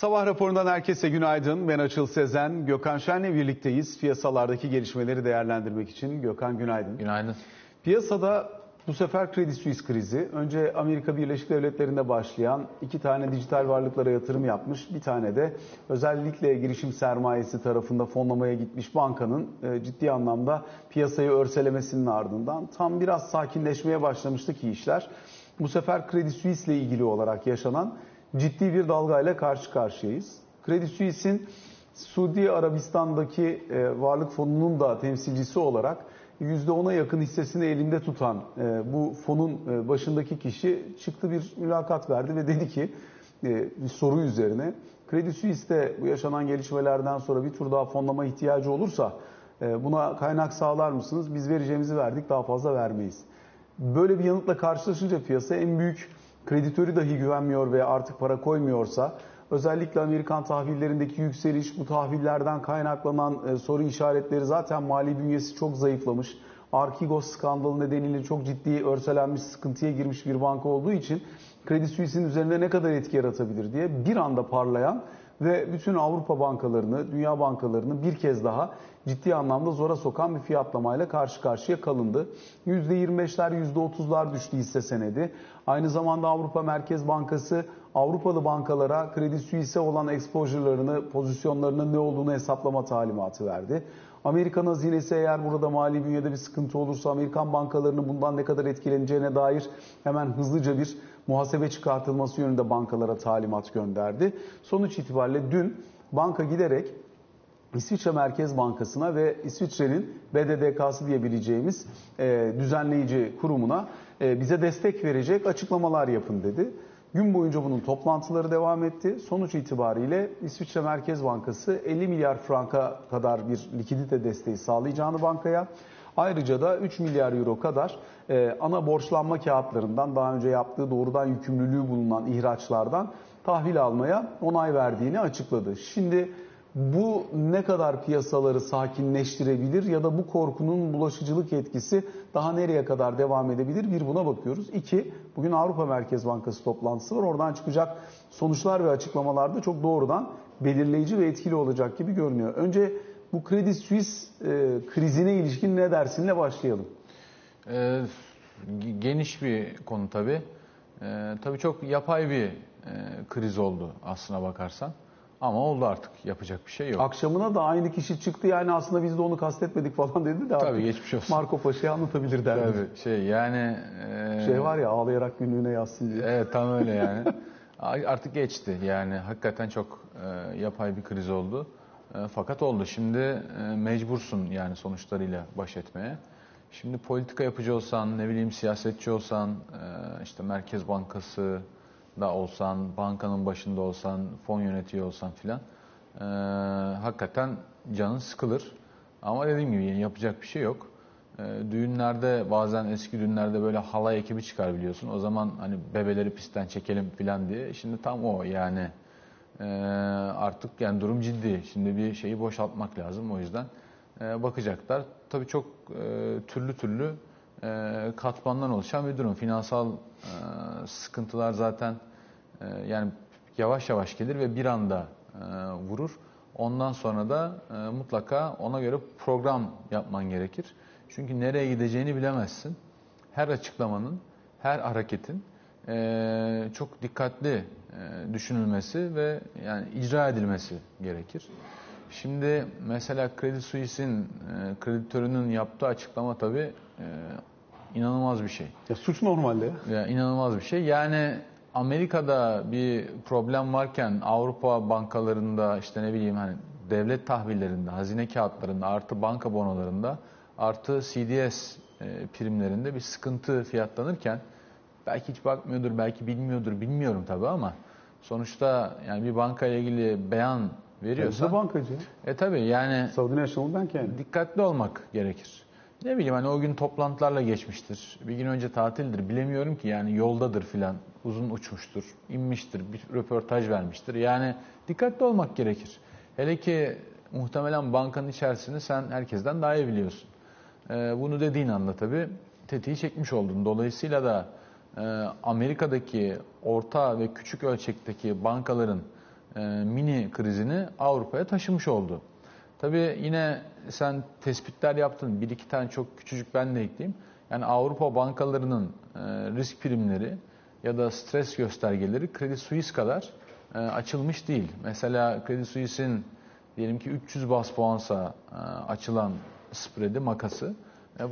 Sabah raporundan herkese günaydın. Ben Açıl Sezen. Gökhan Şen'le birlikteyiz. Piyasalardaki gelişmeleri değerlendirmek için. Gökhan günaydın. Günaydın. Piyasada bu sefer Credit Suisse krizi. Önce Amerika Birleşik Devletleri'nde başlayan iki tane dijital varlıklara yatırım yapmış. Bir tane de özellikle girişim sermayesi tarafında fonlamaya gitmiş bankanın e, ciddi anlamda piyasayı örselemesinin ardından tam biraz sakinleşmeye başlamıştı ki işler. Bu sefer Credit Suisse ile ilgili olarak yaşanan ciddi bir dalgayla karşı karşıyayız. Credit Suisse'in Suudi Arabistan'daki e, varlık fonunun da temsilcisi olarak %10'a yakın hissesini elinde tutan e, bu fonun e, başındaki kişi çıktı bir mülakat verdi ve dedi ki bir soru üzerine Credit Suisse'de bu yaşanan gelişmelerden sonra bir tur daha fonlama ihtiyacı olursa buna kaynak sağlar mısınız? Biz vereceğimizi verdik daha fazla vermeyiz. Böyle bir yanıtla karşılaşınca piyasa en büyük kreditörü dahi güvenmiyor ve artık para koymuyorsa özellikle Amerikan tahvillerindeki yükseliş bu tahvillerden kaynaklanan e, soru işaretleri zaten mali bünyesi çok zayıflamış. Arkigos skandalı nedeniyle çok ciddi örselenmiş sıkıntıya girmiş bir banka olduğu için Kredi Suisse'in üzerinde ne kadar etki yaratabilir diye bir anda parlayan ve bütün Avrupa bankalarını, dünya bankalarını bir kez daha ciddi anlamda zora sokan bir fiyatlamayla karşı karşıya kalındı. %25'ler, %30'lar düştü hisse senedi. Aynı zamanda Avrupa Merkez Bankası Avrupalı bankalara Kredi Suisse olan exposure'larını, pozisyonlarının ne olduğunu hesaplama talimatı verdi. Amerikan hazinesi eğer burada mali bünyede bir sıkıntı olursa Amerikan bankalarının bundan ne kadar etkileneceğine dair hemen hızlıca bir muhasebe çıkartılması yönünde bankalara talimat gönderdi. Sonuç itibariyle dün banka giderek İsviçre Merkez Bankası'na ve İsviçre'nin BDDK'sı diyebileceğimiz e, düzenleyici kurumuna e, bize destek verecek açıklamalar yapın dedi. Gün boyunca bunun toplantıları devam etti. Sonuç itibariyle İsviçre Merkez Bankası 50 milyar franka kadar bir likidite desteği sağlayacağını bankaya, ayrıca da 3 milyar euro kadar e, ana borçlanma kağıtlarından daha önce yaptığı doğrudan yükümlülüğü bulunan ihraçlardan tahvil almaya onay verdiğini açıkladı. Şimdi bu ne kadar piyasaları sakinleştirebilir ya da bu korkunun bulaşıcılık etkisi daha nereye kadar devam edebilir? Bir buna bakıyoruz. İki, bugün Avrupa Merkez Bankası toplantısı var. Oradan çıkacak sonuçlar ve açıklamalar da çok doğrudan belirleyici ve etkili olacak gibi görünüyor. Önce bu Credit Suisse e, krizine ilişkin ne dersinle başlayalım? Ee, geniş bir konu tabii. Ee, tabii çok yapay bir e, kriz oldu aslına bakarsan. Ama oldu artık. Yapacak bir şey yok. Akşamına da aynı kişi çıktı yani aslında biz de onu kastetmedik falan dedi de Tabii geçmiş olsun. Marco Paşa'yı anlatabilir derdi. Tabii şey yani... E... Şey var ya ağlayarak günlüğüne yazsın diye. Evet tam öyle yani. artık geçti yani hakikaten çok e, yapay bir kriz oldu. E, fakat oldu. Şimdi e, mecbursun yani sonuçlarıyla baş etmeye. Şimdi politika yapıcı olsan, ne bileyim siyasetçi olsan, e, işte Merkez Bankası, da olsan, bankanın başında olsan, fon yönetiyor olsan filan hakikaten canın sıkılır. Ama dediğim gibi yapacak bir şey yok. Düğünlerde bazen eski düğünlerde böyle halay ekibi çıkar biliyorsun. O zaman hani bebeleri pistten çekelim filan diye. Şimdi tam o yani e, artık yani durum ciddi. Şimdi bir şeyi boşaltmak lazım o yüzden e, bakacaklar. Tabii çok e, türlü türlü e, katmandan oluşan bir durum. Finansal e, sıkıntılar zaten yani yavaş yavaş gelir ve bir anda vurur. Ondan sonra da mutlaka ona göre program yapman gerekir. Çünkü nereye gideceğini bilemezsin. Her açıklamanın, her hareketin çok dikkatli düşünülmesi ve yani icra edilmesi gerekir. Şimdi mesela Credit Suisse'in kreditörünün yaptığı açıklama tabii inanılmaz bir şey. Ya suç normalde. Ya inanılmaz bir şey. Yani Amerika'da bir problem varken Avrupa bankalarında işte ne bileyim hani devlet tahvillerinde, hazine kağıtlarında, artı banka bonolarında, artı CDS e, primlerinde bir sıkıntı fiyatlanırken belki hiç bakmıyordur, belki bilmiyordur, bilmiyorum tabii ama sonuçta yani bir banka ile ilgili beyan veriyorsa... Hepsi bankacı. E tabii yani... Saudi National Bank yani. Dikkatli olmak gerekir. Ne bileyim hani o gün toplantılarla geçmiştir. Bir gün önce tatildir. Bilemiyorum ki yani yoldadır filan. Uzun uçmuştur, inmiştir, bir röportaj vermiştir. Yani dikkatli olmak gerekir. Hele ki muhtemelen bankanın içerisini sen herkesten daha iyi biliyorsun. Ee, bunu dediğin anda tabii tetiği çekmiş oldun. Dolayısıyla da e, Amerika'daki orta ve küçük ölçekteki bankaların e, mini krizini Avrupa'ya taşımış oldu. Tabii yine sen tespitler yaptın. Bir iki tane çok küçücük ben de ekleyeyim. Yani Avrupa bankalarının e, risk primleri ya da stres göstergeleri Credit Suisse kadar e, açılmış değil. Mesela Credit Suisse'in diyelim ki 300 bas puansa açılan spread'i makası.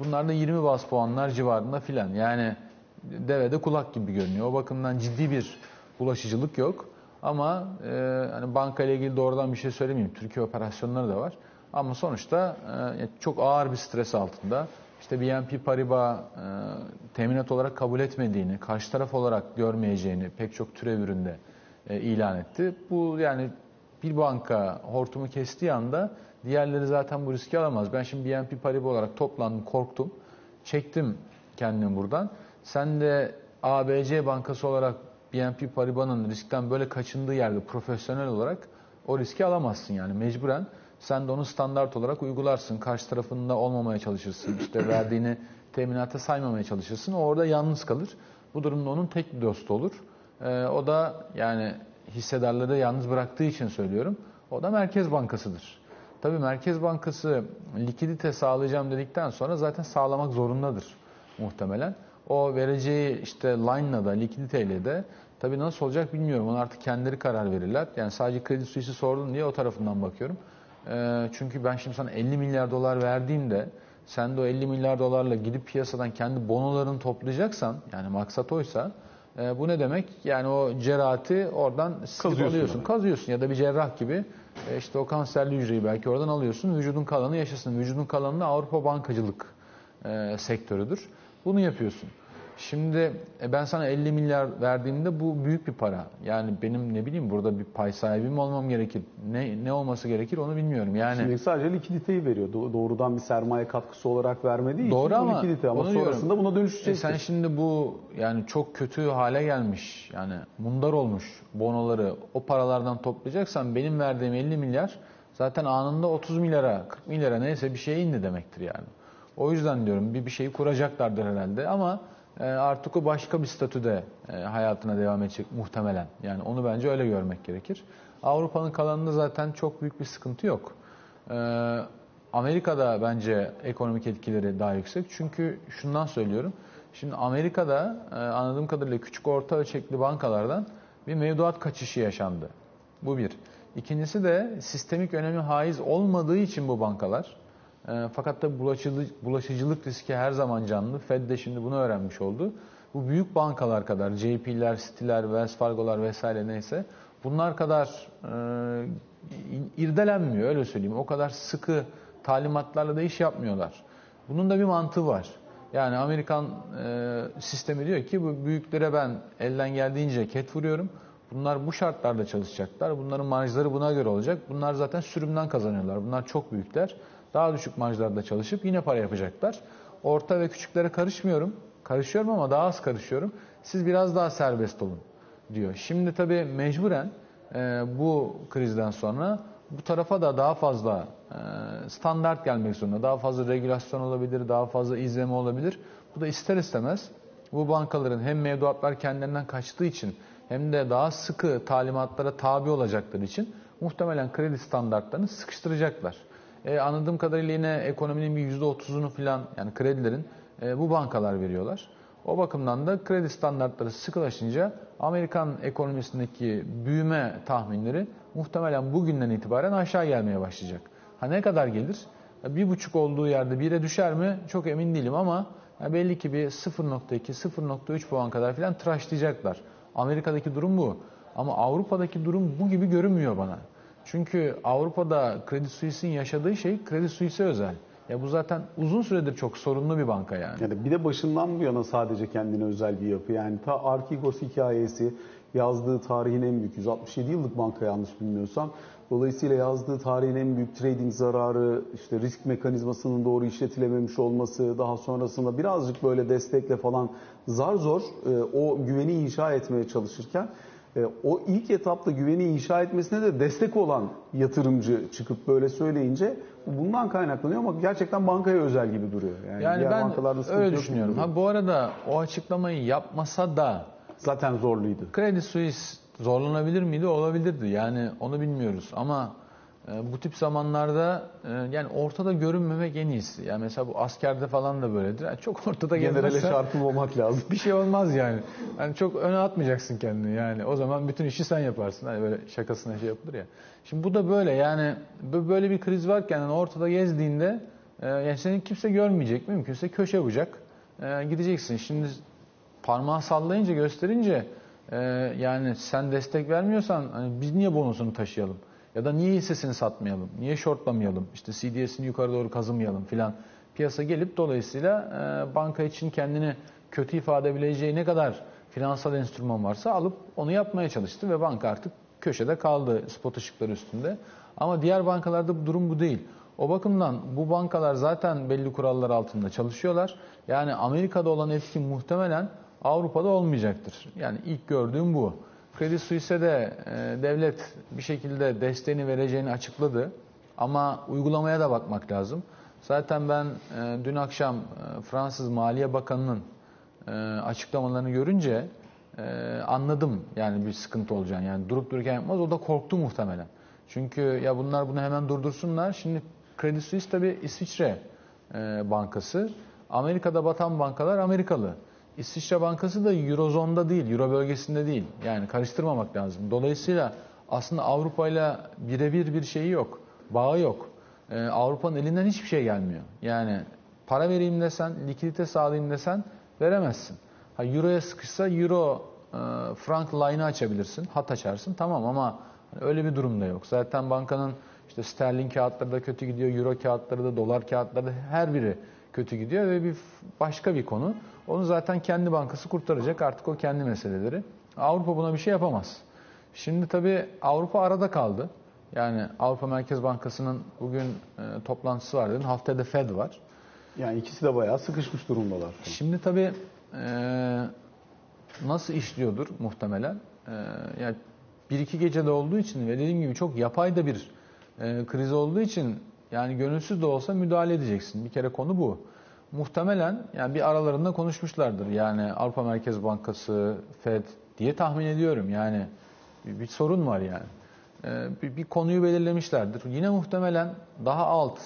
Bunlar da 20 bas puanlar civarında filan. Yani devede kulak gibi görünüyor. O bakımdan ciddi bir bulaşıcılık yok. Ama e, hani banka ile ilgili doğrudan bir şey söylemeyeyim. Türkiye operasyonları da var. Ama sonuçta e, çok ağır bir stres altında. İşte BNP Paribas e, teminat olarak kabul etmediğini, karşı taraf olarak görmeyeceğini pek çok türev üründe e, ilan etti. Bu yani bir banka hortumu kestiği anda diğerleri zaten bu riski alamaz. Ben şimdi BNP Paribas olarak toplandım, korktum. Çektim kendimi buradan. Sen de ABC bankası olarak BNP Paribas'ın riskten böyle kaçındığı yerde profesyonel olarak o riski alamazsın yani mecburen. Sen de onu standart olarak uygularsın. Karşı tarafında olmamaya çalışırsın. İşte verdiğini teminata saymamaya çalışırsın. O orada yalnız kalır. Bu durumda onun tek dostu olur. Ee, o da yani hissedarları yalnız bıraktığı için söylüyorum. O da Merkez Bankası'dır. Tabii Merkez Bankası likidite sağlayacağım dedikten sonra zaten sağlamak zorundadır muhtemelen. O vereceği işte line'la da likiditeyle de tabii nasıl olacak bilmiyorum. Onu artık kendileri karar verirler. Yani sadece kredi suyusu sordun diye o tarafından bakıyorum. Ee, çünkü ben şimdi sana 50 milyar dolar verdiğimde sen de o 50 milyar dolarla gidip piyasadan kendi bonolarını toplayacaksan yani maksat oysa e, bu ne demek? Yani o cerahati oradan silip alıyorsun, kazıyorsun ya da bir cerrah gibi e, işte o kanserli hücreyi belki oradan alıyorsun. Vücudun kalanı yaşasın. Vücudun kalanı da Avrupa bankacılık e, sektörüdür. Bunu yapıyorsun. Şimdi e, ben sana 50 milyar verdiğimde bu büyük bir para. Yani benim ne bileyim burada bir pay sahibi mi olmam gerekir? Ne ne olması gerekir onu bilmiyorum. Yani Şimdi sadece likiditeyi veriyor. Doğrudan bir sermaye katkısı olarak vermediği Doğru için ama, likidite ama sonrasında diyorum. buna dönüşecektir. E sen şimdi bu yani çok kötü hale gelmiş yani mundar olmuş bonoları o paralardan toplayacaksan benim verdiğim 50 milyar zaten anında 30 milyara 40 milyara neyse bir şeye indi demektir yani. O yüzden diyorum bir bir şeyi kuracaklardır herhalde ama e, artık o başka bir statüde e, hayatına devam edecek muhtemelen. Yani onu bence öyle görmek gerekir. Avrupa'nın kalanında zaten çok büyük bir sıkıntı yok. E, Amerika'da bence ekonomik etkileri daha yüksek. Çünkü şundan söylüyorum. Şimdi Amerika'da anladığım kadarıyla küçük orta ölçekli bankalardan bir mevduat kaçışı yaşandı. Bu bir. İkincisi de sistemik önemi haiz olmadığı için bu bankalar e, fakat da bulaşıcılık, bulaşıcılık riski her zaman canlı. Fed de şimdi bunu öğrenmiş oldu. Bu büyük bankalar kadar, JP'ler, City'ler, Wells Fargo'lar vesaire neyse bunlar kadar e, irdelenmiyor öyle söyleyeyim. O kadar sıkı talimatlarla da iş yapmıyorlar. Bunun da bir mantığı var. Yani Amerikan e, sistemi diyor ki bu büyüklere ben elden geldiğince ket vuruyorum. Bunlar bu şartlarda çalışacaklar. Bunların marjları buna göre olacak. Bunlar zaten sürümden kazanıyorlar. Bunlar çok büyükler. Daha düşük marjlarda çalışıp yine para yapacaklar. Orta ve küçüklere karışmıyorum. Karışıyorum ama daha az karışıyorum. Siz biraz daha serbest olun diyor. Şimdi tabii mecburen e, bu krizden sonra bu tarafa da daha fazla e, standart gelmek zorunda. Daha fazla regülasyon olabilir, daha fazla izleme olabilir. Bu da ister istemez bu bankaların hem mevduatlar kendilerinden kaçtığı için hem de daha sıkı talimatlara tabi olacakları için muhtemelen kredi standartlarını sıkıştıracaklar. E, anladığım kadarıyla yine ekonominin bir %30'unu falan yani kredilerin e, bu bankalar veriyorlar. O bakımdan da kredi standartları sıkılaşınca Amerikan ekonomisindeki büyüme tahminleri muhtemelen bugünden itibaren aşağı gelmeye başlayacak. Ha ne kadar gelir? Bir buçuk olduğu yerde bire düşer mi? Çok emin değilim ama belli ki bir 0.2, 0.3 puan kadar falan tıraşlayacaklar. Amerika'daki durum bu. Ama Avrupa'daki durum bu gibi görünmüyor bana. Çünkü Avrupa'da Credit Suisse'in yaşadığı şey Credit Suisse özel. Ya bu zaten uzun süredir çok sorunlu bir banka yani. Yani bir de başından bu yana sadece kendine özel bir yapı. Yani ta Archegos hikayesi yazdığı tarihin en büyük 167 yıllık banka yanlış bilmiyorsam. Dolayısıyla yazdığı tarihin en büyük trading zararı, işte risk mekanizmasının doğru işletilememiş olması, daha sonrasında birazcık böyle destekle falan zar zor e, o güveni inşa etmeye çalışırken o ilk etapta güveni inşa etmesine de destek olan yatırımcı çıkıp böyle söyleyince bundan kaynaklanıyor ama gerçekten bankaya özel gibi duruyor. Yani, yani ben öyle düşünüyorum. Ha bu arada o açıklamayı yapmasa da zaten zorluydu. Credit Suisse zorlanabilir miydi? Olabilirdi. Yani onu bilmiyoruz. Ama e, bu tip zamanlarda e, yani ortada görünmemek en iyisi. Yani mesela bu askerde falan da böyledir. Yani çok ortada Generale çarpılmamak lazım. bir şey olmaz yani. Yani çok öne atmayacaksın kendini yani. O zaman bütün işi sen yaparsın. Hani böyle şakasına şey yapılır ya. Şimdi bu da böyle yani bö- böyle bir kriz varken yani ortada gezdiğinde e, yani seni kimse görmeyecek mümkünse köşe bucak e, gideceksin. Şimdi parmağı sallayınca gösterince yani sen destek vermiyorsan hani biz niye bonusunu taşıyalım? Ya da niye hissesini satmayalım? Niye shortlamayalım? İşte CDS'ini yukarı doğru kazımayalım filan. Piyasa gelip dolayısıyla e, banka için kendini kötü ifade edebileceği ne kadar finansal enstrüman varsa alıp onu yapmaya çalıştı ve banka artık köşede kaldı spot ışıkları üstünde. Ama diğer bankalarda bu durum bu değil. O bakımdan bu bankalar zaten belli kurallar altında çalışıyorlar. Yani Amerika'da olan etki muhtemelen Avrupa'da olmayacaktır. Yani ilk gördüğüm bu. Credit Suisse'e de e, devlet bir şekilde desteğini vereceğini açıkladı. Ama uygulamaya da bakmak lazım. Zaten ben e, dün akşam e, Fransız Maliye Bakanı'nın açıklamalarını görünce anladım yani bir sıkıntı olacağını. Yani durup dururken yapmaz. O da korktu muhtemelen. Çünkü ya bunlar bunu hemen durdursunlar. Şimdi Credit Suisse tabii İsviçre bankası. Amerika'da batan bankalar Amerikalı. İsviçre Bankası da Eurozonda değil, Euro bölgesinde değil. Yani karıştırmamak lazım. Dolayısıyla aslında Avrupa ile birebir bir şeyi yok, bağı yok. Ee, Avrupa'nın elinden hiçbir şey gelmiyor. Yani para vereyim desen, likidite sağlayayım desen veremezsin. Ha, Euro'ya sıkışsa Euro e, frank line'ı açabilirsin, hat açarsın tamam ama öyle bir durumda yok. Zaten bankanın işte sterlin kağıtları da kötü gidiyor, euro kağıtları da, dolar kağıtları da her biri kötü gidiyor ve bir başka bir konu. Onu zaten kendi bankası kurtaracak. Artık o kendi meseleleri. Avrupa buna bir şey yapamaz. Şimdi tabii Avrupa arada kaldı. Yani Avrupa Merkez Bankası'nın bugün e, toplantısı var dedin. Haftaya da Fed var. Yani ikisi de bayağı sıkışmış durumdalar. Şimdi tabii e, nasıl işliyordur muhtemelen? E, yani bir iki gecede olduğu için ve dediğim gibi çok yapay da bir e, kriz olduğu için yani gönülsüz de olsa müdahale edeceksin. Bir kere konu bu. Muhtemelen yani bir aralarında konuşmuşlardır. Yani Avrupa Merkez Bankası, Fed diye tahmin ediyorum. Yani bir, bir sorun var yani. Ee, bir, bir konuyu belirlemişlerdir. Yine muhtemelen daha alt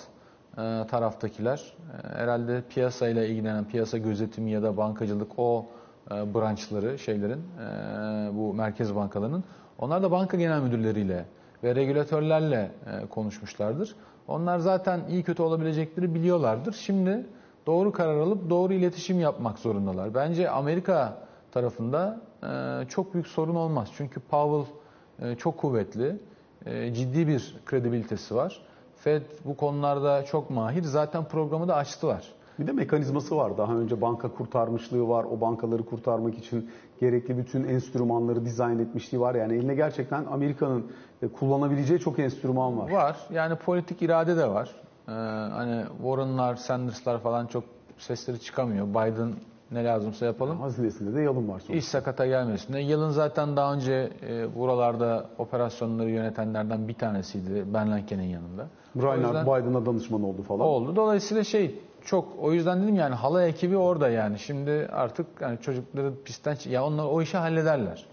e, taraftakiler e, herhalde piyasayla ilgilenen piyasa gözetimi ya da bankacılık o e, branşları şeylerin e, bu merkez bankalarının onlar da banka genel müdürleriyle ve regülatörlerle e, konuşmuşlardır. Onlar zaten iyi kötü olabilecekleri biliyorlardır. Şimdi doğru karar alıp doğru iletişim yapmak zorundalar. Bence Amerika tarafında e, çok büyük sorun olmaz. Çünkü Powell e, çok kuvvetli, e, ciddi bir kredibilitesi var. Fed bu konularda çok mahir. Zaten programı da açtılar. Bir de mekanizması var. Daha önce banka kurtarmışlığı var. O bankaları kurtarmak için gerekli bütün enstrümanları dizayn etmişliği var. Yani eline gerçekten Amerika'nın e, kullanabileceği çok enstrüman var. Var. Yani politik irade de var. Ee, hani Warren'lar, Sanders'lar falan çok sesleri çıkamıyor. Biden ne lazımsa yapalım. Hazinesinde de yalın var sonuçta. İş sakata gelmesin. Yılın zaten daha önce e, buralarda operasyonları yönetenlerden bir tanesiydi Ben Lanke'nin yanında. Reinhard Biden'a danışman oldu falan. oldu. Dolayısıyla şey çok o yüzden dedim yani hala ekibi orada yani. Şimdi artık yani çocukları pistten ya onlar o işi hallederler.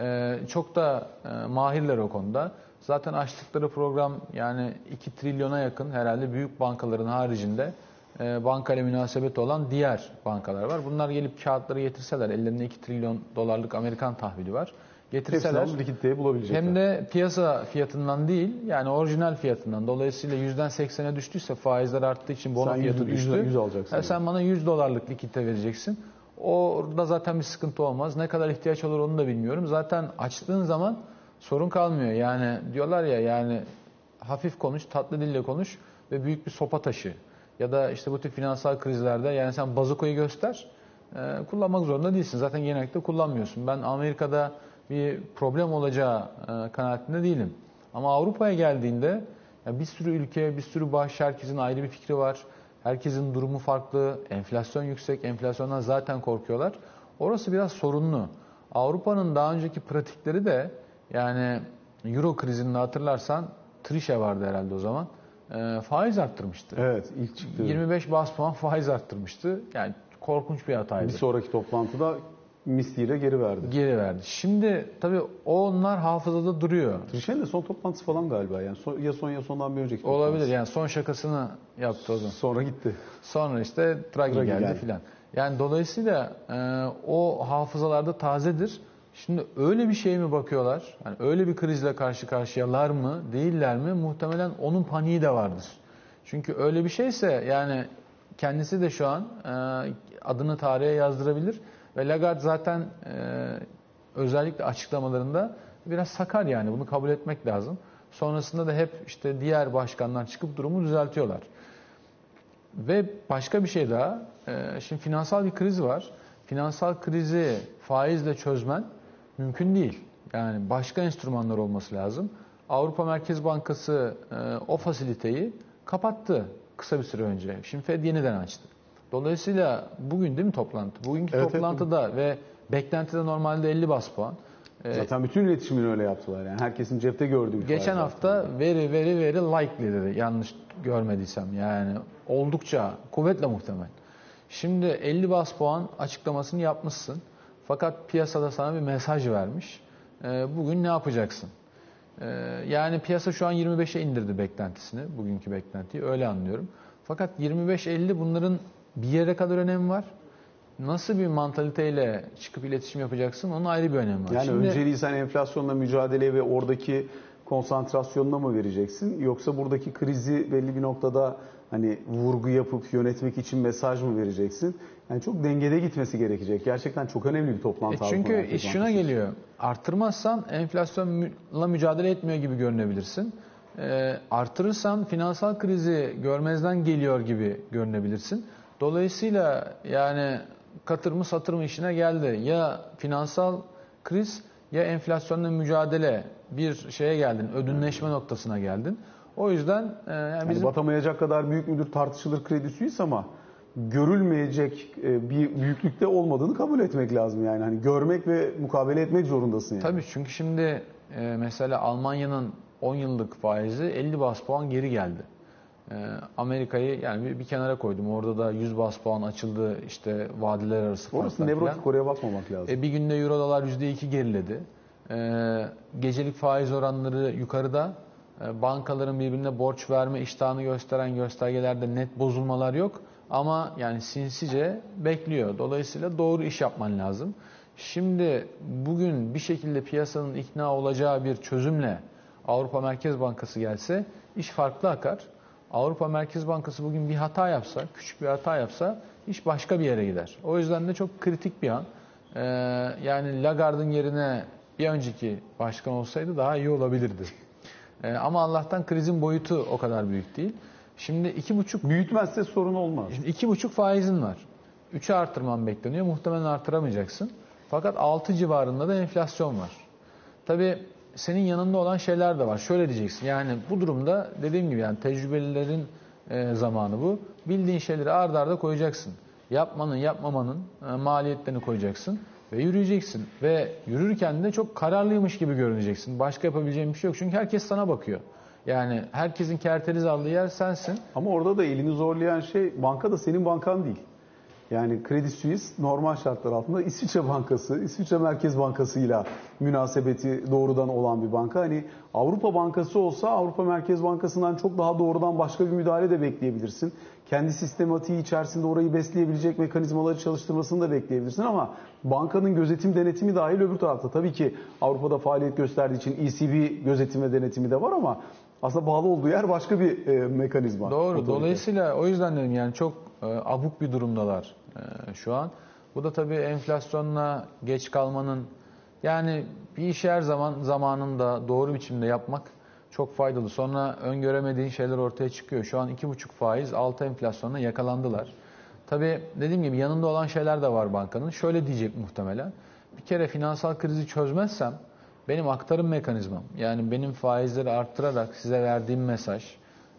Ee, çok da e, mahirler o konuda. Zaten açtıkları program yani 2 trilyona yakın herhalde büyük bankaların haricinde e, bankayla münasebeti olan diğer bankalar var. Bunlar gelip kağıtları getirseler ellerinde 2 trilyon dolarlık Amerikan tahvili var. Hepsini Getirseler alıp likiditeye bulabilecekler. hem de piyasa fiyatından değil yani orijinal fiyatından. Dolayısıyla yüzden 80'e düştüyse faizler arttığı için bono Sen fiyatı yüz- yüz- düştü. yüz alacaksın Ha, sen bana 100 dolarlık likidite vereceksin. Orada zaten bir sıkıntı olmaz. Ne kadar ihtiyaç olur onu da bilmiyorum. Zaten açtığın zaman sorun kalmıyor. Yani diyorlar ya yani hafif konuş, tatlı dille konuş ve büyük bir sopa taşı. Ya da işte bu tip finansal krizlerde yani sen bazukoyu göster, e, kullanmak zorunda değilsin. Zaten genellikle kullanmıyorsun. Ben Amerika'da bir problem olacağı e, kanaatinde değilim. Ama Avrupa'ya geldiğinde bir sürü ülke, bir sürü baş, herkesin ayrı bir fikri var. Herkesin durumu farklı, enflasyon yüksek, enflasyondan zaten korkuyorlar. Orası biraz sorunlu. Avrupa'nın daha önceki pratikleri de yani Euro krizinde hatırlarsan Trişe vardı herhalde o zaman. E, faiz arttırmıştı. Evet ilk çıktı. 25 bas puan faiz arttırmıştı. Yani korkunç bir hataydı. Bir sonraki toplantıda misliyle geri verdi. Geri verdi. Şimdi tabii onlar hafızada duruyor. Trişe'nin de son toplantısı falan galiba yani. Son, ya son ya sondan bir önceki Olabilir toplantısı. yani son şakasını yaptı o zaman. Sonra gitti. Sonra işte Draghi, Draghi geldi geldi. filan. Yani dolayısıyla e, o hafızalarda tazedir. Şimdi öyle bir şey mi bakıyorlar? Yani öyle bir krizle karşı karşıyalar mı, değiller mi? Muhtemelen onun paniği de vardır. Çünkü öyle bir şeyse yani kendisi de şu an e, adını tarihe yazdırabilir ve Lagarde zaten e, özellikle açıklamalarında biraz sakar yani bunu kabul etmek lazım. Sonrasında da hep işte diğer başkanlar çıkıp durumu düzeltiyorlar. Ve başka bir şey daha, e, şimdi finansal bir kriz var. Finansal krizi faizle çözmen mümkün değil. Yani başka enstrümanlar olması lazım. Avrupa Merkez Bankası e, o fasiliteyi kapattı kısa bir süre önce. Şimdi Fed yeniden açtı. Dolayısıyla bugün değil mi toplantı? Bugünkü Evet, evet. toplantıda ve beklentide normalde 50 bas puan. E, Zaten bütün iletişimini öyle yaptılar yani. Herkesin cepte gördüğü Geçen hafta veri veri veri likely dedi yanlış görmediysem yani oldukça kuvvetle muhtemel. Şimdi 50 bas puan açıklamasını yapmışsın fakat piyasada sana bir mesaj vermiş. Ee, bugün ne yapacaksın? Ee, yani piyasa şu an 25'e indirdi beklentisini bugünkü beklentiyi öyle anlıyorum. Fakat 25-50 bunların bir yere kadar önemi var. Nasıl bir mantaliteyle çıkıp iletişim yapacaksın onun ayrı bir önemi var. Yani Şimdi- önceliği sen enflasyonla mücadeleye ve oradaki konsantrasyonuna mı vereceksin? Yoksa buradaki krizi belli bir noktada hani vurgu yapıp yönetmek için mesaj mı vereceksin? Yani çok dengede gitmesi gerekecek. Gerçekten çok önemli bir toplantı. E çünkü iş şuna geliyor. Arttırmazsan enflasyonla mücadele etmiyor gibi görünebilirsin. E, artırırsan finansal krizi görmezden geliyor gibi görünebilirsin. Dolayısıyla yani katır mı satır mı işine geldi. Ya finansal kriz ya enflasyonla mücadele bir şeye geldin. Ödünleşme noktasına geldin. O yüzden e, yani Yani bizim batamayacak kadar büyük müdür tartışılır Kredi Suisse ama görülmeyecek e, bir büyüklükte olmadığını kabul etmek lazım yani. Hani görmek ve mukabele etmek zorundasın yani. Tabii çünkü şimdi e, mesela Almanya'nın 10 yıllık faizi 50 bas puan geri geldi. E, Amerika'yı yani bir, kenara koydum. Orada da 100 bas puan açıldı işte vadeler arası Orası nevrotik oraya bakmamak lazım. E, bir günde euro dolar %2 geriledi. E, gecelik faiz oranları yukarıda. E, bankaların birbirine borç verme iştahını gösteren göstergelerde net bozulmalar yok. Ama yani sinsice bekliyor. Dolayısıyla doğru iş yapman lazım. Şimdi bugün bir şekilde piyasanın ikna olacağı bir çözümle Avrupa Merkez Bankası gelse iş farklı akar. Avrupa Merkez Bankası bugün bir hata yapsa, küçük bir hata yapsa iş başka bir yere gider. O yüzden de çok kritik bir an. Ee, yani Lagarde'ın yerine bir önceki başkan olsaydı daha iyi olabilirdi. Ee, ama Allah'tan krizin boyutu o kadar büyük değil. Şimdi iki buçuk Büyütmezse sorun olmaz. Şimdi iki buçuk faizin var. Üçe artırman bekleniyor. Muhtemelen artıramayacaksın. Fakat 6 civarında da enflasyon var. Tabii senin yanında olan şeyler de var. Şöyle diyeceksin. Yani bu durumda dediğim gibi yani tecrübelilerin e, zamanı bu. Bildiğin şeyleri ardarda arda koyacaksın. Yapmanın, yapmamanın e, maliyetlerini koyacaksın ve yürüyeceksin. Ve yürürken de çok kararlıymış gibi görüneceksin. Başka yapabileceğin bir şey yok. Çünkü herkes sana bakıyor. Yani herkesin kerteriz aldığı yer sensin. Ama orada da elini zorlayan şey banka da senin bankan değil. Yani Kredi Suisse normal şartlar altında İsviçre Bankası, İsviçre Merkez Bankası'yla münasebeti doğrudan olan bir banka. Hani Avrupa Bankası olsa Avrupa Merkez Bankası'ndan çok daha doğrudan başka bir müdahale de bekleyebilirsin. Kendi sistematiği içerisinde orayı besleyebilecek mekanizmaları çalıştırmasını da bekleyebilirsin ama bankanın gözetim denetimi dahil öbür tarafta. Tabii ki Avrupa'da faaliyet gösterdiği için ECB gözetim ve denetimi de var ama aslında bağlı olduğu yer başka bir e, mekanizma. Doğru. Otorite. Dolayısıyla o yüzden dedim yani çok e, abuk bir durumdalar şu an. Bu da tabii enflasyonla geç kalmanın yani bir işi her zaman zamanında doğru biçimde yapmak çok faydalı. Sonra öngöremediğin şeyler ortaya çıkıyor. Şu an 2,5 faiz 6 enflasyonla yakalandılar. Tabii dediğim gibi yanında olan şeyler de var bankanın. Şöyle diyecek muhtemelen. Bir kere finansal krizi çözmezsem benim aktarım mekanizmam yani benim faizleri arttırarak size verdiğim mesaj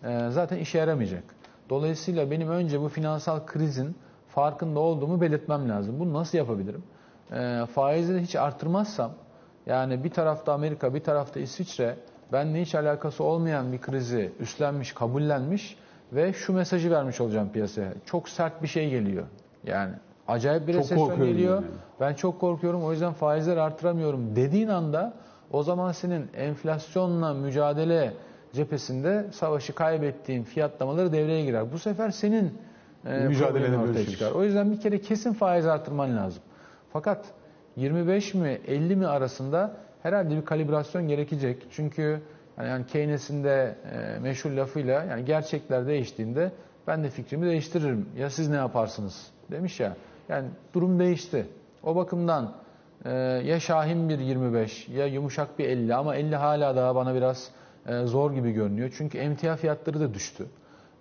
e, zaten işe yaramayacak. Dolayısıyla benim önce bu finansal krizin farkında olduğumu belirtmem lazım. Bunu nasıl yapabilirim? E, faizleri hiç arttırmazsam yani bir tarafta Amerika bir tarafta İsviçre benimle hiç alakası olmayan bir krizi üstlenmiş, kabullenmiş ve şu mesajı vermiş olacağım piyasaya. Çok sert bir şey geliyor. Yani acayip bir resesyon geliyor. yani. Ben çok korkuyorum o yüzden faizleri artıramıyorum dediğin anda o zaman senin enflasyonla mücadele cephesinde savaşı kaybettiğin fiyatlamaları devreye girer. Bu sefer senin e, Mücadelede ortaya çıkar. O yüzden bir kere kesin faiz artırman lazım. Fakat 25 mi 50 mi arasında herhalde bir kalibrasyon gerekecek. Çünkü yani Keynes'in de e, meşhur lafıyla yani gerçekler değiştiğinde ben de fikrimi değiştiririm. Ya siz ne yaparsınız demiş ya. Yani durum değişti. O bakımdan e, ya şahin bir 25 ya yumuşak bir 50 ama 50 hala daha bana biraz e, zor gibi görünüyor. Çünkü emtia fiyatları da düştü.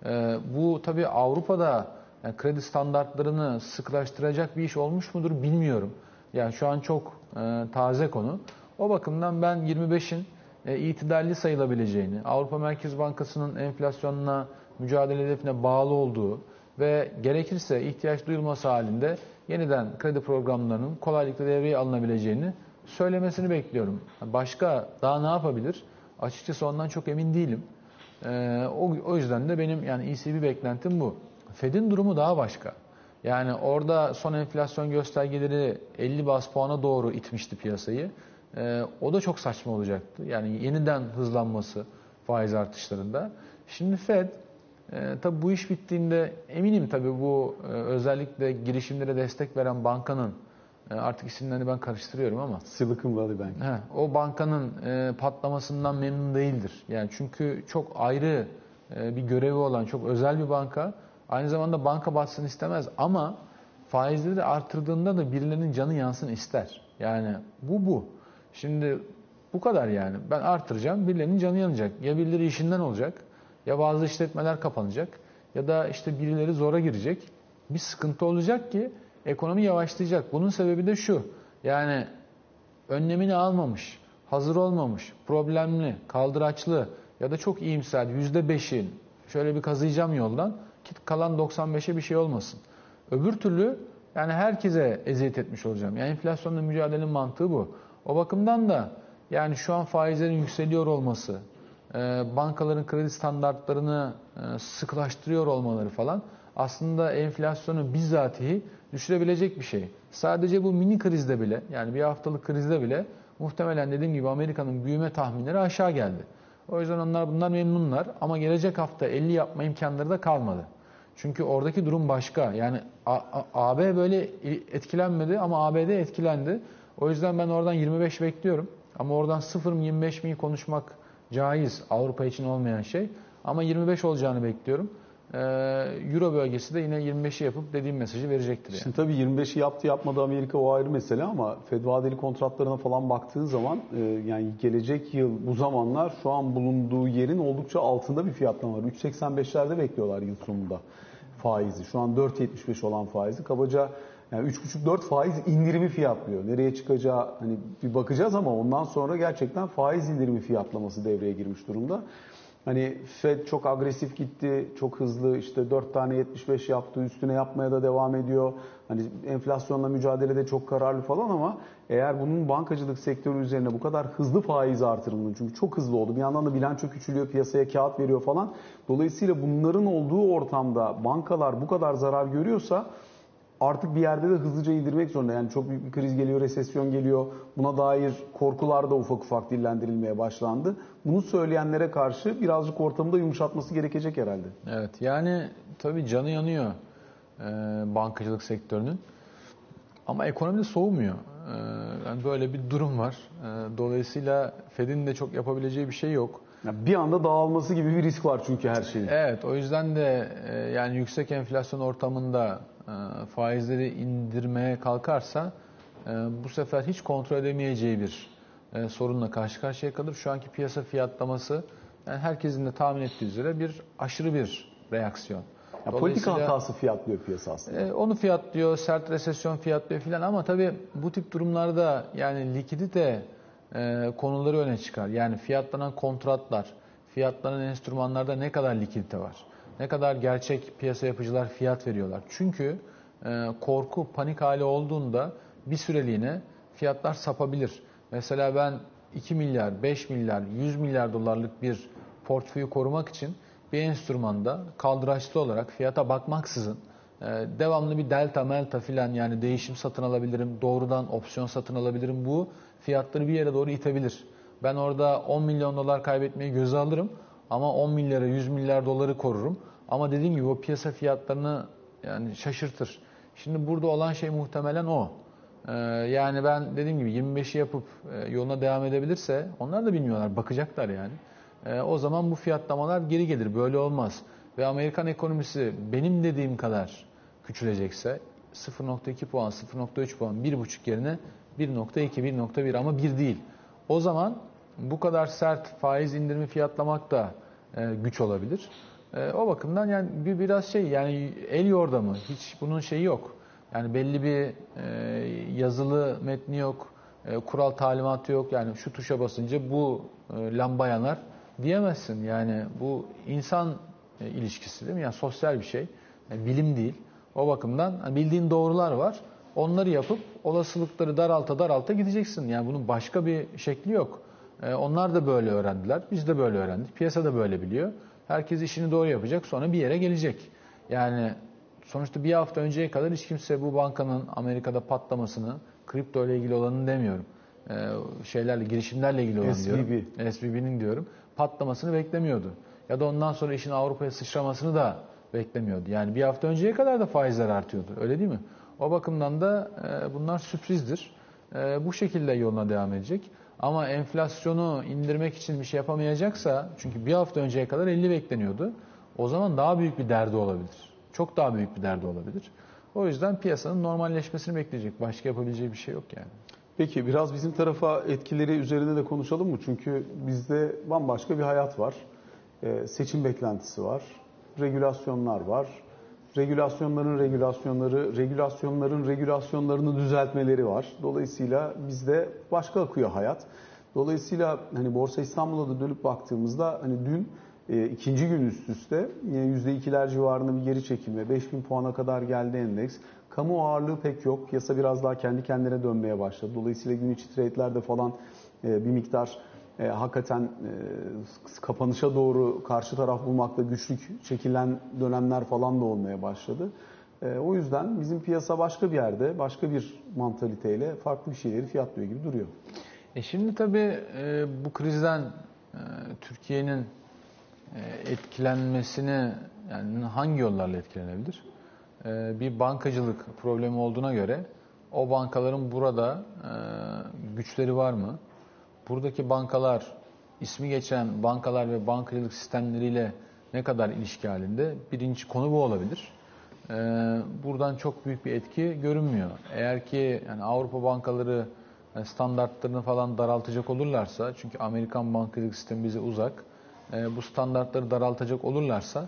E, bu tabii Avrupa'da yani kredi standartlarını sıklaştıracak bir iş olmuş mudur bilmiyorum. Yani şu an çok e, taze konu. O bakımdan ben 25'in e, itidalli sayılabileceğini, Avrupa Merkez Bankası'nın enflasyonla mücadele hedefine bağlı olduğu ve gerekirse ihtiyaç duyulması halinde yeniden kredi programlarının kolaylıkla devreye alınabileceğini söylemesini bekliyorum. Başka daha ne yapabilir? Açıkçası ondan çok emin değilim. Ee, o, o yüzden de benim yani ECB beklentim bu. Fed'in durumu daha başka. Yani orada son enflasyon göstergeleri 50 bas puana doğru itmişti piyasayı. Ee, o da çok saçma olacaktı. Yani yeniden hızlanması faiz artışlarında. Şimdi Fed e, tabii bu iş bittiğinde eminim tabii bu e, özellikle girişimlere destek veren bankanın e, artık isimlerini ben karıştırıyorum ama Silicon Valley Bank. He, o bankanın e, patlamasından memnun değildir. Yani çünkü çok ayrı e, bir görevi olan çok özel bir banka. Aynı zamanda banka batsın istemez ama faizleri artırdığında da birilerinin canı yansın ister. Yani bu bu. Şimdi bu kadar yani. Ben artıracağım, birilerinin canı yanacak. Ya birileri işinden olacak, ya bazı işletmeler kapanacak, ya da işte birileri zora girecek. Bir sıkıntı olacak ki ekonomi yavaşlayacak. Bunun sebebi de şu. Yani önlemini almamış, hazır olmamış, problemli, kaldıraçlı ya da çok iyimser %5'in şöyle bir kazıyacağım yoldan ki kalan 95'e bir şey olmasın. Öbür türlü yani herkese eziyet etmiş olacağım. Yani enflasyonla mücadelenin mantığı bu. O bakımdan da yani şu an faizlerin yükseliyor olması, e, bankaların kredi standartlarını e, sıkılaştırıyor olmaları falan aslında enflasyonu bizzatihi düşürebilecek bir şey. Sadece bu mini krizde bile yani bir haftalık krizde bile muhtemelen dediğim gibi Amerika'nın büyüme tahminleri aşağı geldi. O yüzden onlar bunlar memnunlar ama gelecek hafta 50 yapma imkanları da kalmadı. Çünkü oradaki durum başka. Yani AB böyle etkilenmedi ama ABD etkilendi. O yüzden ben oradan 25 bekliyorum. Ama oradan 0 mı 25 mi konuşmak caiz. Avrupa için olmayan şey. Ama 25 olacağını bekliyorum. Ee, Euro bölgesi de yine 25'i yapıp dediğim mesajı verecektir yani. Şimdi tabii 25'i yaptı yapmadı Amerika o ayrı mesele ama Fed vadeli kontratlarına falan baktığın zaman e, yani gelecek yıl bu zamanlar şu an bulunduğu yerin oldukça altında bir fiyatlama var. 3.85'lerde bekliyorlar yıl sonunda faizi. Şu an 4.75 olan faizi kabaca yani 3.5-4 faiz indirimi fiyatlıyor. Nereye çıkacağı hani bir bakacağız ama ondan sonra gerçekten faiz indirimi fiyatlaması devreye girmiş durumda. Hani Fed çok agresif gitti, çok hızlı işte 4 tane 75 yaptı, üstüne yapmaya da devam ediyor. Hani enflasyonla mücadelede çok kararlı falan ama eğer bunun bankacılık sektörü üzerine bu kadar hızlı faiz artırımının çünkü çok hızlı oldu. Bir yandan da bilanço küçülüyor, piyasaya kağıt veriyor falan. Dolayısıyla bunların olduğu ortamda bankalar bu kadar zarar görüyorsa artık bir yerde de hızlıca indirmek zorunda. Yani çok büyük bir kriz geliyor, resesyon geliyor. Buna dair korkular da ufak ufak dillendirilmeye başlandı. Bunu söyleyenlere karşı birazcık ortamı da yumuşatması gerekecek herhalde. Evet yani tabii canı yanıyor e, bankacılık sektörünün. Ama ekonomi de soğumuyor. E, yani böyle bir durum var. E, dolayısıyla Fed'in de çok yapabileceği bir şey yok. Yani bir anda dağılması gibi bir risk var çünkü her şeyin. Evet o yüzden de e, yani yüksek enflasyon ortamında e, faizleri indirmeye kalkarsa e, bu sefer hiç kontrol edemeyeceği bir sorunla karşı karşıya kalır. Şu anki piyasa fiyatlaması yani herkesin de tahmin ettiği üzere bir aşırı bir reaksiyon. Ya politika hatası fiyatlıyor piyasa aslında. e, onu fiyatlıyor, sert resesyon fiyatlıyor filan ama tabii bu tip durumlarda yani likidite e, konuları öne çıkar. Yani fiyatlanan kontratlar, fiyatlanan enstrümanlarda ne kadar likidite var? Ne kadar gerçek piyasa yapıcılar fiyat veriyorlar? Çünkü e, korku, panik hali olduğunda bir süreliğine fiyatlar sapabilir. Mesela ben 2 milyar, 5 milyar, 100 milyar dolarlık bir portföyü korumak için bir enstrümanda kaldıraçlı olarak fiyata bakmaksızın devamlı bir delta melta filan yani değişim satın alabilirim, doğrudan opsiyon satın alabilirim. Bu fiyatları bir yere doğru itebilir. Ben orada 10 milyon dolar kaybetmeyi göze alırım ama 10 milyara 100 milyar doları korurum. Ama dediğim gibi o piyasa fiyatlarını yani şaşırtır. Şimdi burada olan şey muhtemelen o. Ee, yani ben dediğim gibi 25'i yapıp e, yoluna devam edebilirse onlar da bilmiyorlar, bakacaklar yani. Ee, o zaman bu fiyatlamalar geri gelir. Böyle olmaz. Ve Amerikan ekonomisi benim dediğim kadar küçülecekse 0.2 puan, 0.3 puan, 1.5 yerine 1.2, 1.1 ama 1 değil. O zaman bu kadar sert faiz indirimi fiyatlamak da e, güç olabilir. E, o bakımdan yani bir biraz şey yani el yordamı hiç bunun şeyi yok. Yani belli bir e, yazılı metni yok, e, kural talimatı yok. Yani şu tuşa basınca bu e, lamba yanar diyemezsin. Yani bu insan e, ilişkisi değil mi? Yani sosyal bir şey. Yani bilim değil. O bakımdan hani bildiğin doğrular var. Onları yapıp olasılıkları daralta daralta gideceksin. Yani bunun başka bir şekli yok. E, onlar da böyle öğrendiler. Biz de böyle öğrendik. Piyasa da böyle biliyor. Herkes işini doğru yapacak. Sonra bir yere gelecek. Yani sonuçta bir hafta önceye kadar hiç kimse bu bankanın Amerika'da patlamasını, kripto ile ilgili olanını demiyorum. E, şeylerle, girişimlerle ilgili olan SVB. diyorum. SVB'nin diyorum. Patlamasını beklemiyordu. Ya da ondan sonra işin Avrupa'ya sıçramasını da beklemiyordu. Yani bir hafta önceye kadar da faizler artıyordu. Öyle değil mi? O bakımdan da e, bunlar sürprizdir. E, bu şekilde yoluna devam edecek. Ama enflasyonu indirmek için bir şey yapamayacaksa, çünkü bir hafta önceye kadar 50 bekleniyordu. O zaman daha büyük bir derdi olabilir. Çok daha büyük bir derdi olabilir. O yüzden piyasanın normalleşmesini bekleyecek. Başka yapabileceği bir şey yok yani. Peki biraz bizim tarafa etkileri üzerinde de konuşalım mı? Çünkü bizde bambaşka bir hayat var. Ee, seçim beklentisi var. Regülasyonlar var. Regülasyonların regülasyonları, regülasyonların regülasyonlarını düzeltmeleri var. Dolayısıyla bizde başka akıyor hayat. Dolayısıyla hani Borsa İstanbul'a da dönüp baktığımızda hani dün e, ikinci gün üst üste yüzde ikiler civarında bir geri çekilme. 5000 puana kadar geldi endeks. Kamu ağırlığı pek yok. Piyasa biraz daha kendi kendine dönmeye başladı. Dolayısıyla gün içi trade'lerde falan e, bir miktar e, hakikaten e, kapanışa doğru karşı taraf bulmakta güçlük çekilen dönemler falan da olmaya başladı. E, o yüzden bizim piyasa başka bir yerde, başka bir mantaliteyle farklı bir şeyleri fiyatlıyor gibi duruyor. E şimdi tabii e, bu krizden e, Türkiye'nin e, etkilenmesini yani hangi yollarla etkilenebilir? E, bir bankacılık problemi olduğuna göre o bankaların burada e, güçleri var mı? Buradaki bankalar ismi geçen bankalar ve bankacılık sistemleriyle ne kadar ilişki halinde? Birinci konu bu olabilir. E, buradan çok büyük bir etki görünmüyor. Eğer ki yani Avrupa bankaları yani standartlarını falan daraltacak olurlarsa, çünkü Amerikan bankacılık sistemi bize uzak, e, bu standartları daraltacak olurlarsa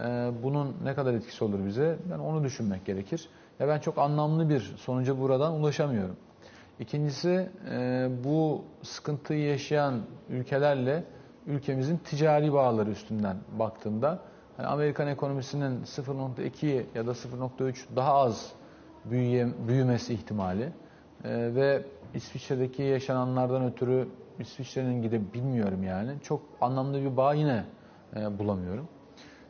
e, bunun ne kadar etkisi olur bize? Yani onu düşünmek gerekir. Ya ben çok anlamlı bir sonuca buradan ulaşamıyorum. İkincisi e, bu sıkıntıyı yaşayan ülkelerle ülkemizin ticari bağları üstünden baktığımda yani Amerikan ekonomisinin 0.2 ya da 0.3 daha az büyüye, büyümesi ihtimali e, ve İsviçre'deki yaşananlardan ötürü İsviçre'nin gidip bilmiyorum yani. Çok anlamlı bir bağ yine e, bulamıyorum.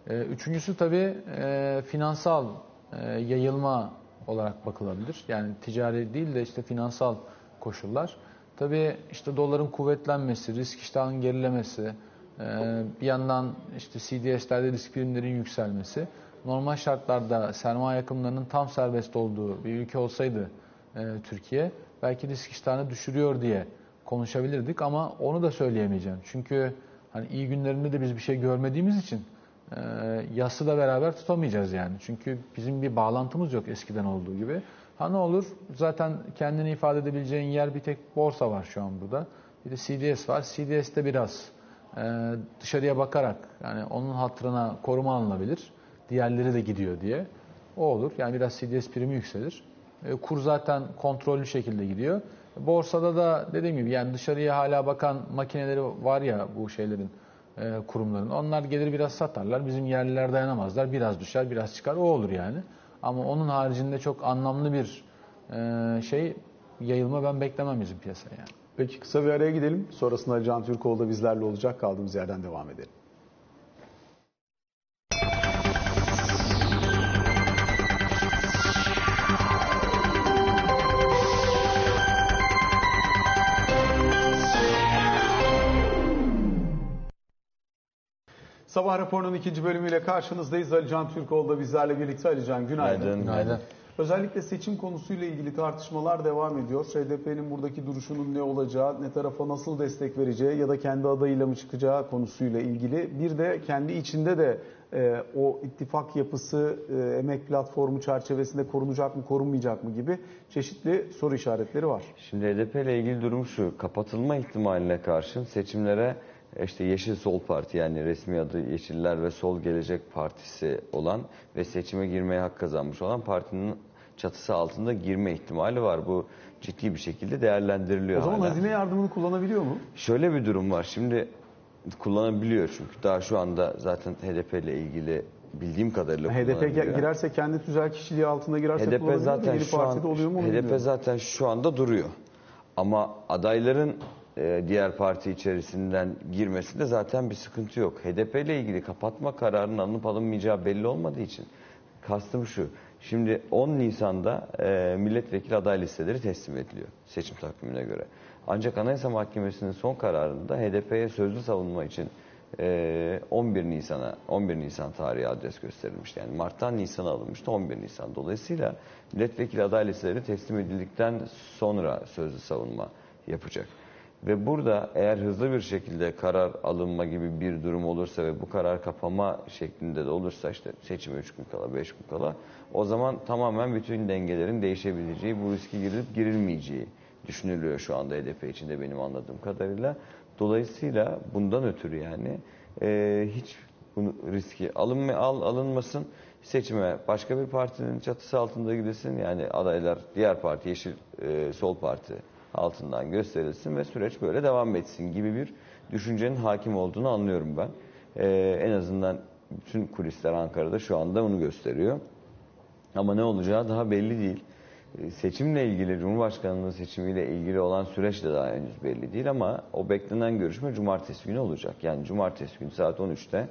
E, üçüncüsü tabii e, finansal e, yayılma olarak bakılabilir. Yani ticari değil de işte finansal koşullar. Tabii işte doların kuvvetlenmesi, risk iştahının gerilemesi, e, bir yandan işte CDS'lerde risk primlerinin yükselmesi. Normal şartlarda sermaye akımlarının tam serbest olduğu bir ülke olsaydı e, Türkiye belki risk iştahını düşürüyor diye konuşabilirdik ama onu da söyleyemeyeceğim. Çünkü hani iyi günlerinde de biz bir şey görmediğimiz için e, yası da beraber tutamayacağız yani. Çünkü bizim bir bağlantımız yok eskiden olduğu gibi. Ha ne olur? Zaten kendini ifade edebileceğin yer bir tek borsa var şu an burada. Bir de CDS var. CDS'te biraz e, dışarıya bakarak yani onun hatırına koruma alınabilir. Diğerleri de gidiyor diye. O olur. Yani biraz CDS primi yükselir. E, kur zaten kontrollü şekilde gidiyor. Borsada da dediğim gibi yani dışarıya hala bakan makineleri var ya bu şeylerin e, kurumların. Onlar gelir biraz satarlar. Bizim yerliler dayanamazlar. Biraz düşer, biraz çıkar. O olur yani. Ama onun haricinde çok anlamlı bir e, şey yayılma ben beklemem bizim piyasaya yani. Peki kısa bir araya gidelim. Sonrasında Can Türkoğlu da bizlerle olacak. Kaldığımız yerden devam edelim. Sabah raporunun ikinci bölümüyle karşınızdayız. Ali Can Türkoğlu da bizlerle birlikte. Ali Can günaydın. Günaydın. Günaydın. Özellikle seçim konusuyla ilgili tartışmalar devam ediyor. HDP'nin buradaki duruşunun ne olacağı, ne tarafa nasıl destek vereceği ya da kendi adayıyla mı çıkacağı konusuyla ilgili. Bir de kendi içinde de e, o ittifak yapısı e, emek platformu çerçevesinde korunacak mı, korunmayacak mı gibi çeşitli soru işaretleri var. Şimdi HDP ile ilgili durum şu. Kapatılma ihtimaline karşın seçimlere işte Yeşil Sol Parti yani resmi adı Yeşiller ve Sol Gelecek Partisi olan ve seçime girmeye hak kazanmış olan partinin çatısı altında girme ihtimali var. Bu ciddi bir şekilde değerlendiriliyor O zaman hala. hazine yardımını kullanabiliyor mu? Şöyle bir durum var. Şimdi kullanabiliyor çünkü daha şu anda zaten HDP ile ilgili bildiğim kadarıyla HDP girerse kendi tüzel kişiliği altında girerse HDP zaten şu an oluyor mu HDP bilmiyorum. zaten şu anda duruyor. Ama adayların e, diğer parti içerisinden girmesinde zaten bir sıkıntı yok. HDP ile ilgili kapatma kararının alınıp alınmayacağı belli olmadığı için kastım şu. Şimdi 10 Nisan'da e, milletvekili aday listeleri teslim ediliyor seçim takvimine göre. Ancak Anayasa Mahkemesi'nin son kararında HDP'ye sözlü savunma için e, 11 Nisan'a 11 Nisan tarihi adres gösterilmişti. Yani Mart'tan Nisan'a alınmıştı 11 Nisan. Dolayısıyla milletvekili aday listeleri teslim edildikten sonra sözlü savunma yapacak. Ve burada eğer hızlı bir şekilde karar alınma gibi bir durum olursa ve bu karar kapama şeklinde de olursa işte seçime 3 gün kala 5 gün kala o zaman tamamen bütün dengelerin değişebileceği bu riski girilip girilmeyeceği düşünülüyor şu anda HDP içinde benim anladığım kadarıyla. Dolayısıyla bundan ötürü yani e, hiç bunu riski alınma, al, alınmasın seçime başka bir partinin çatısı altında gidilsin yani adaylar diğer parti Yeşil e, Sol Parti altından gösterilsin ve süreç böyle devam etsin gibi bir düşüncenin hakim olduğunu anlıyorum ben. E, en azından bütün kulisler Ankara'da şu anda onu gösteriyor. Ama ne olacağı daha belli değil. E, Seçimle ilgili, Cumhurbaşkanlığı seçimiyle ilgili olan süreç de daha henüz belli değil ama o beklenen görüşme cumartesi günü olacak. Yani cumartesi günü saat 13'te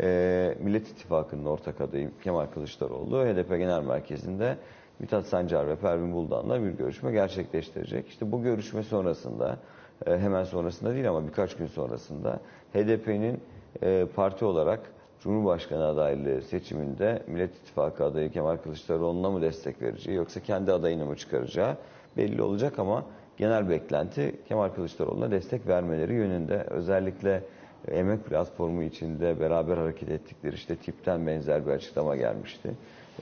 e, Millet İttifakı'nın ortak adayı Kemal Kılıçdaroğlu HDP Genel Merkezi'nde Mithat Sancar ve Pervin Buldan'la bir görüşme gerçekleştirecek. İşte bu görüşme sonrasında, e, hemen sonrasında değil ama birkaç gün sonrasında HDP'nin e, parti olarak Cumhurbaşkanı adaylığı seçiminde Millet İttifakı adayı Kemal Kılıçdaroğlu'na mı destek vereceği yoksa kendi adayını mı çıkaracağı belli olacak ama genel beklenti Kemal Kılıçdaroğlu'na destek vermeleri yönünde. Özellikle emek platformu içinde beraber hareket ettikleri işte tipten benzer bir açıklama gelmişti.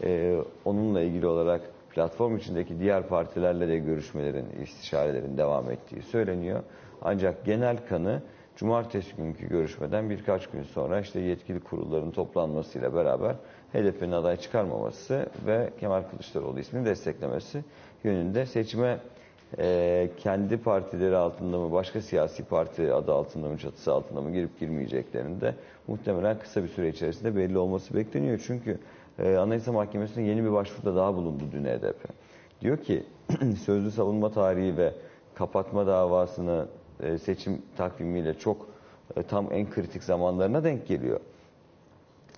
Ee, onunla ilgili olarak platform içindeki diğer partilerle de görüşmelerin, istişarelerin devam ettiği söyleniyor. Ancak genel kanı Cumartesi günkü görüşmeden birkaç gün sonra işte yetkili kurulların toplanmasıyla beraber HDP'nin aday çıkarmaması ve Kemal Kılıçdaroğlu ismini desteklemesi yönünde seçime e, kendi partileri altında mı başka siyasi parti adı altında mı çatısı altında mı girip girmeyeceklerinin de muhtemelen kısa bir süre içerisinde belli olması bekleniyor. Çünkü e, Anayasa Mahkemesi'ne yeni bir başvuruda daha bulundu dün HDP. Diyor ki sözlü savunma tarihi ve kapatma davasını e, seçim takvimiyle çok e, tam en kritik zamanlarına denk geliyor.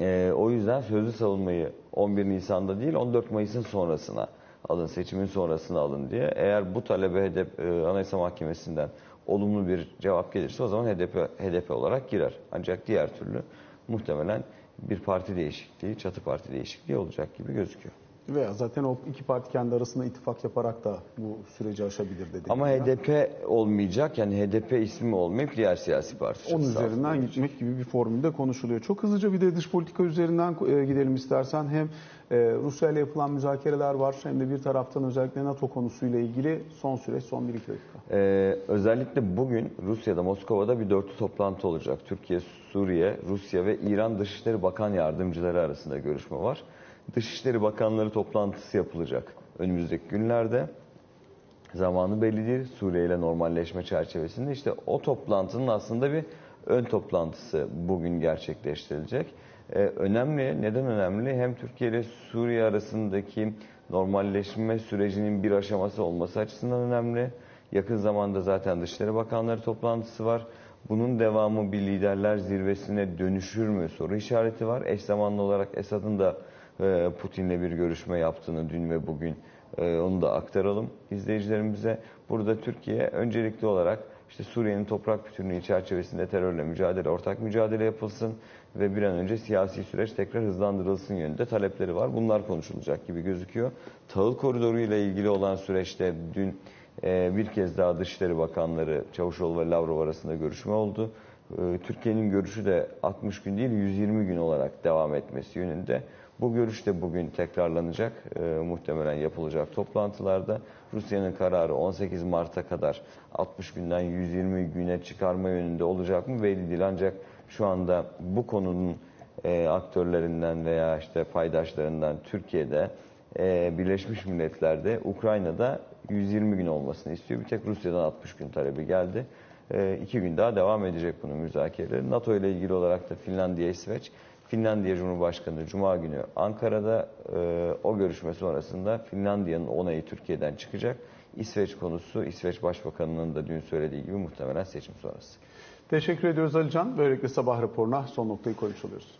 E, o yüzden sözlü savunmayı 11 Nisan'da değil 14 Mayıs'ın sonrasına alın, seçimin sonrasına alın diye. Eğer bu talebe HDP, e, Anayasa Mahkemesi'nden olumlu bir cevap gelirse o zaman HDP, HDP olarak girer. Ancak diğer türlü muhtemelen bir parti değişikliği, çatı parti değişikliği olacak gibi gözüküyor. Veya zaten o iki parti kendi arasında ittifak yaparak da bu süreci aşabilir dedi. Ama HDP olmayacak yani HDP ismi olmayıp diğer siyasi parti. Onun üzerinden altında gitmek gibi bir formülde konuşuluyor. Çok hızlıca bir de dış politika üzerinden e, gidelim istersen. Hem e, Rusya ile yapılan müzakereler var hem de bir taraftan özellikle NATO konusuyla ilgili son süreç, son 1-2 dakika. Ee, özellikle bugün Rusya'da, Moskova'da bir dörtlü toplantı olacak. Türkiye, Suriye, Rusya ve İran Dışişleri Bakan Yardımcıları arasında görüşme var. Dışişleri Bakanları toplantısı yapılacak önümüzdeki günlerde. Zamanı belli değil. Suriye ile normalleşme çerçevesinde işte o toplantının aslında bir ön toplantısı bugün gerçekleştirilecek. Ee, önemli, neden önemli? Hem Türkiye ile Suriye arasındaki normalleşme sürecinin bir aşaması olması açısından önemli. Yakın zamanda zaten Dışişleri Bakanları toplantısı var. Bunun devamı bir liderler zirvesine dönüşür mü soru işareti var. Eş zamanlı olarak Esad'ın da Putin'le bir görüşme yaptığını dün ve bugün e, onu da aktaralım izleyicilerimize. Burada Türkiye öncelikli olarak işte Suriye'nin toprak bütünlüğü çerçevesinde terörle mücadele, ortak mücadele yapılsın ve bir an önce siyasi süreç tekrar hızlandırılsın yönünde talepleri var. Bunlar konuşulacak gibi gözüküyor. Tahıl koridoru ile ilgili olan süreçte dün e, bir kez daha Dışişleri Bakanları Çavuşoğlu ve Lavrov arasında görüşme oldu. E, Türkiye'nin görüşü de 60 gün değil 120 gün olarak devam etmesi yönünde. Bu görüş de bugün tekrarlanacak. E, muhtemelen yapılacak toplantılarda. Rusya'nın kararı 18 Mart'a kadar 60 günden 120 güne çıkarma yönünde olacak mı belli değil. Ancak şu anda bu konunun e, aktörlerinden veya işte paydaşlarından Türkiye'de, e, Birleşmiş Milletler'de, Ukrayna'da 120 gün olmasını istiyor. Bir tek Rusya'dan 60 gün talebi geldi. E, iki gün daha devam edecek bunun müzakereleri. NATO ile ilgili olarak da Finlandiya, İsveç, Finlandiya Cumhurbaşkanı Cuma günü Ankara'da e, o görüşme sonrasında Finlandiya'nın onayı Türkiye'den çıkacak. İsveç konusu İsveç Başbakanı'nın da dün söylediği gibi muhtemelen seçim sonrası. Teşekkür ediyoruz Alican. Böylelikle sabah raporuna son noktayı koymuş oluyoruz.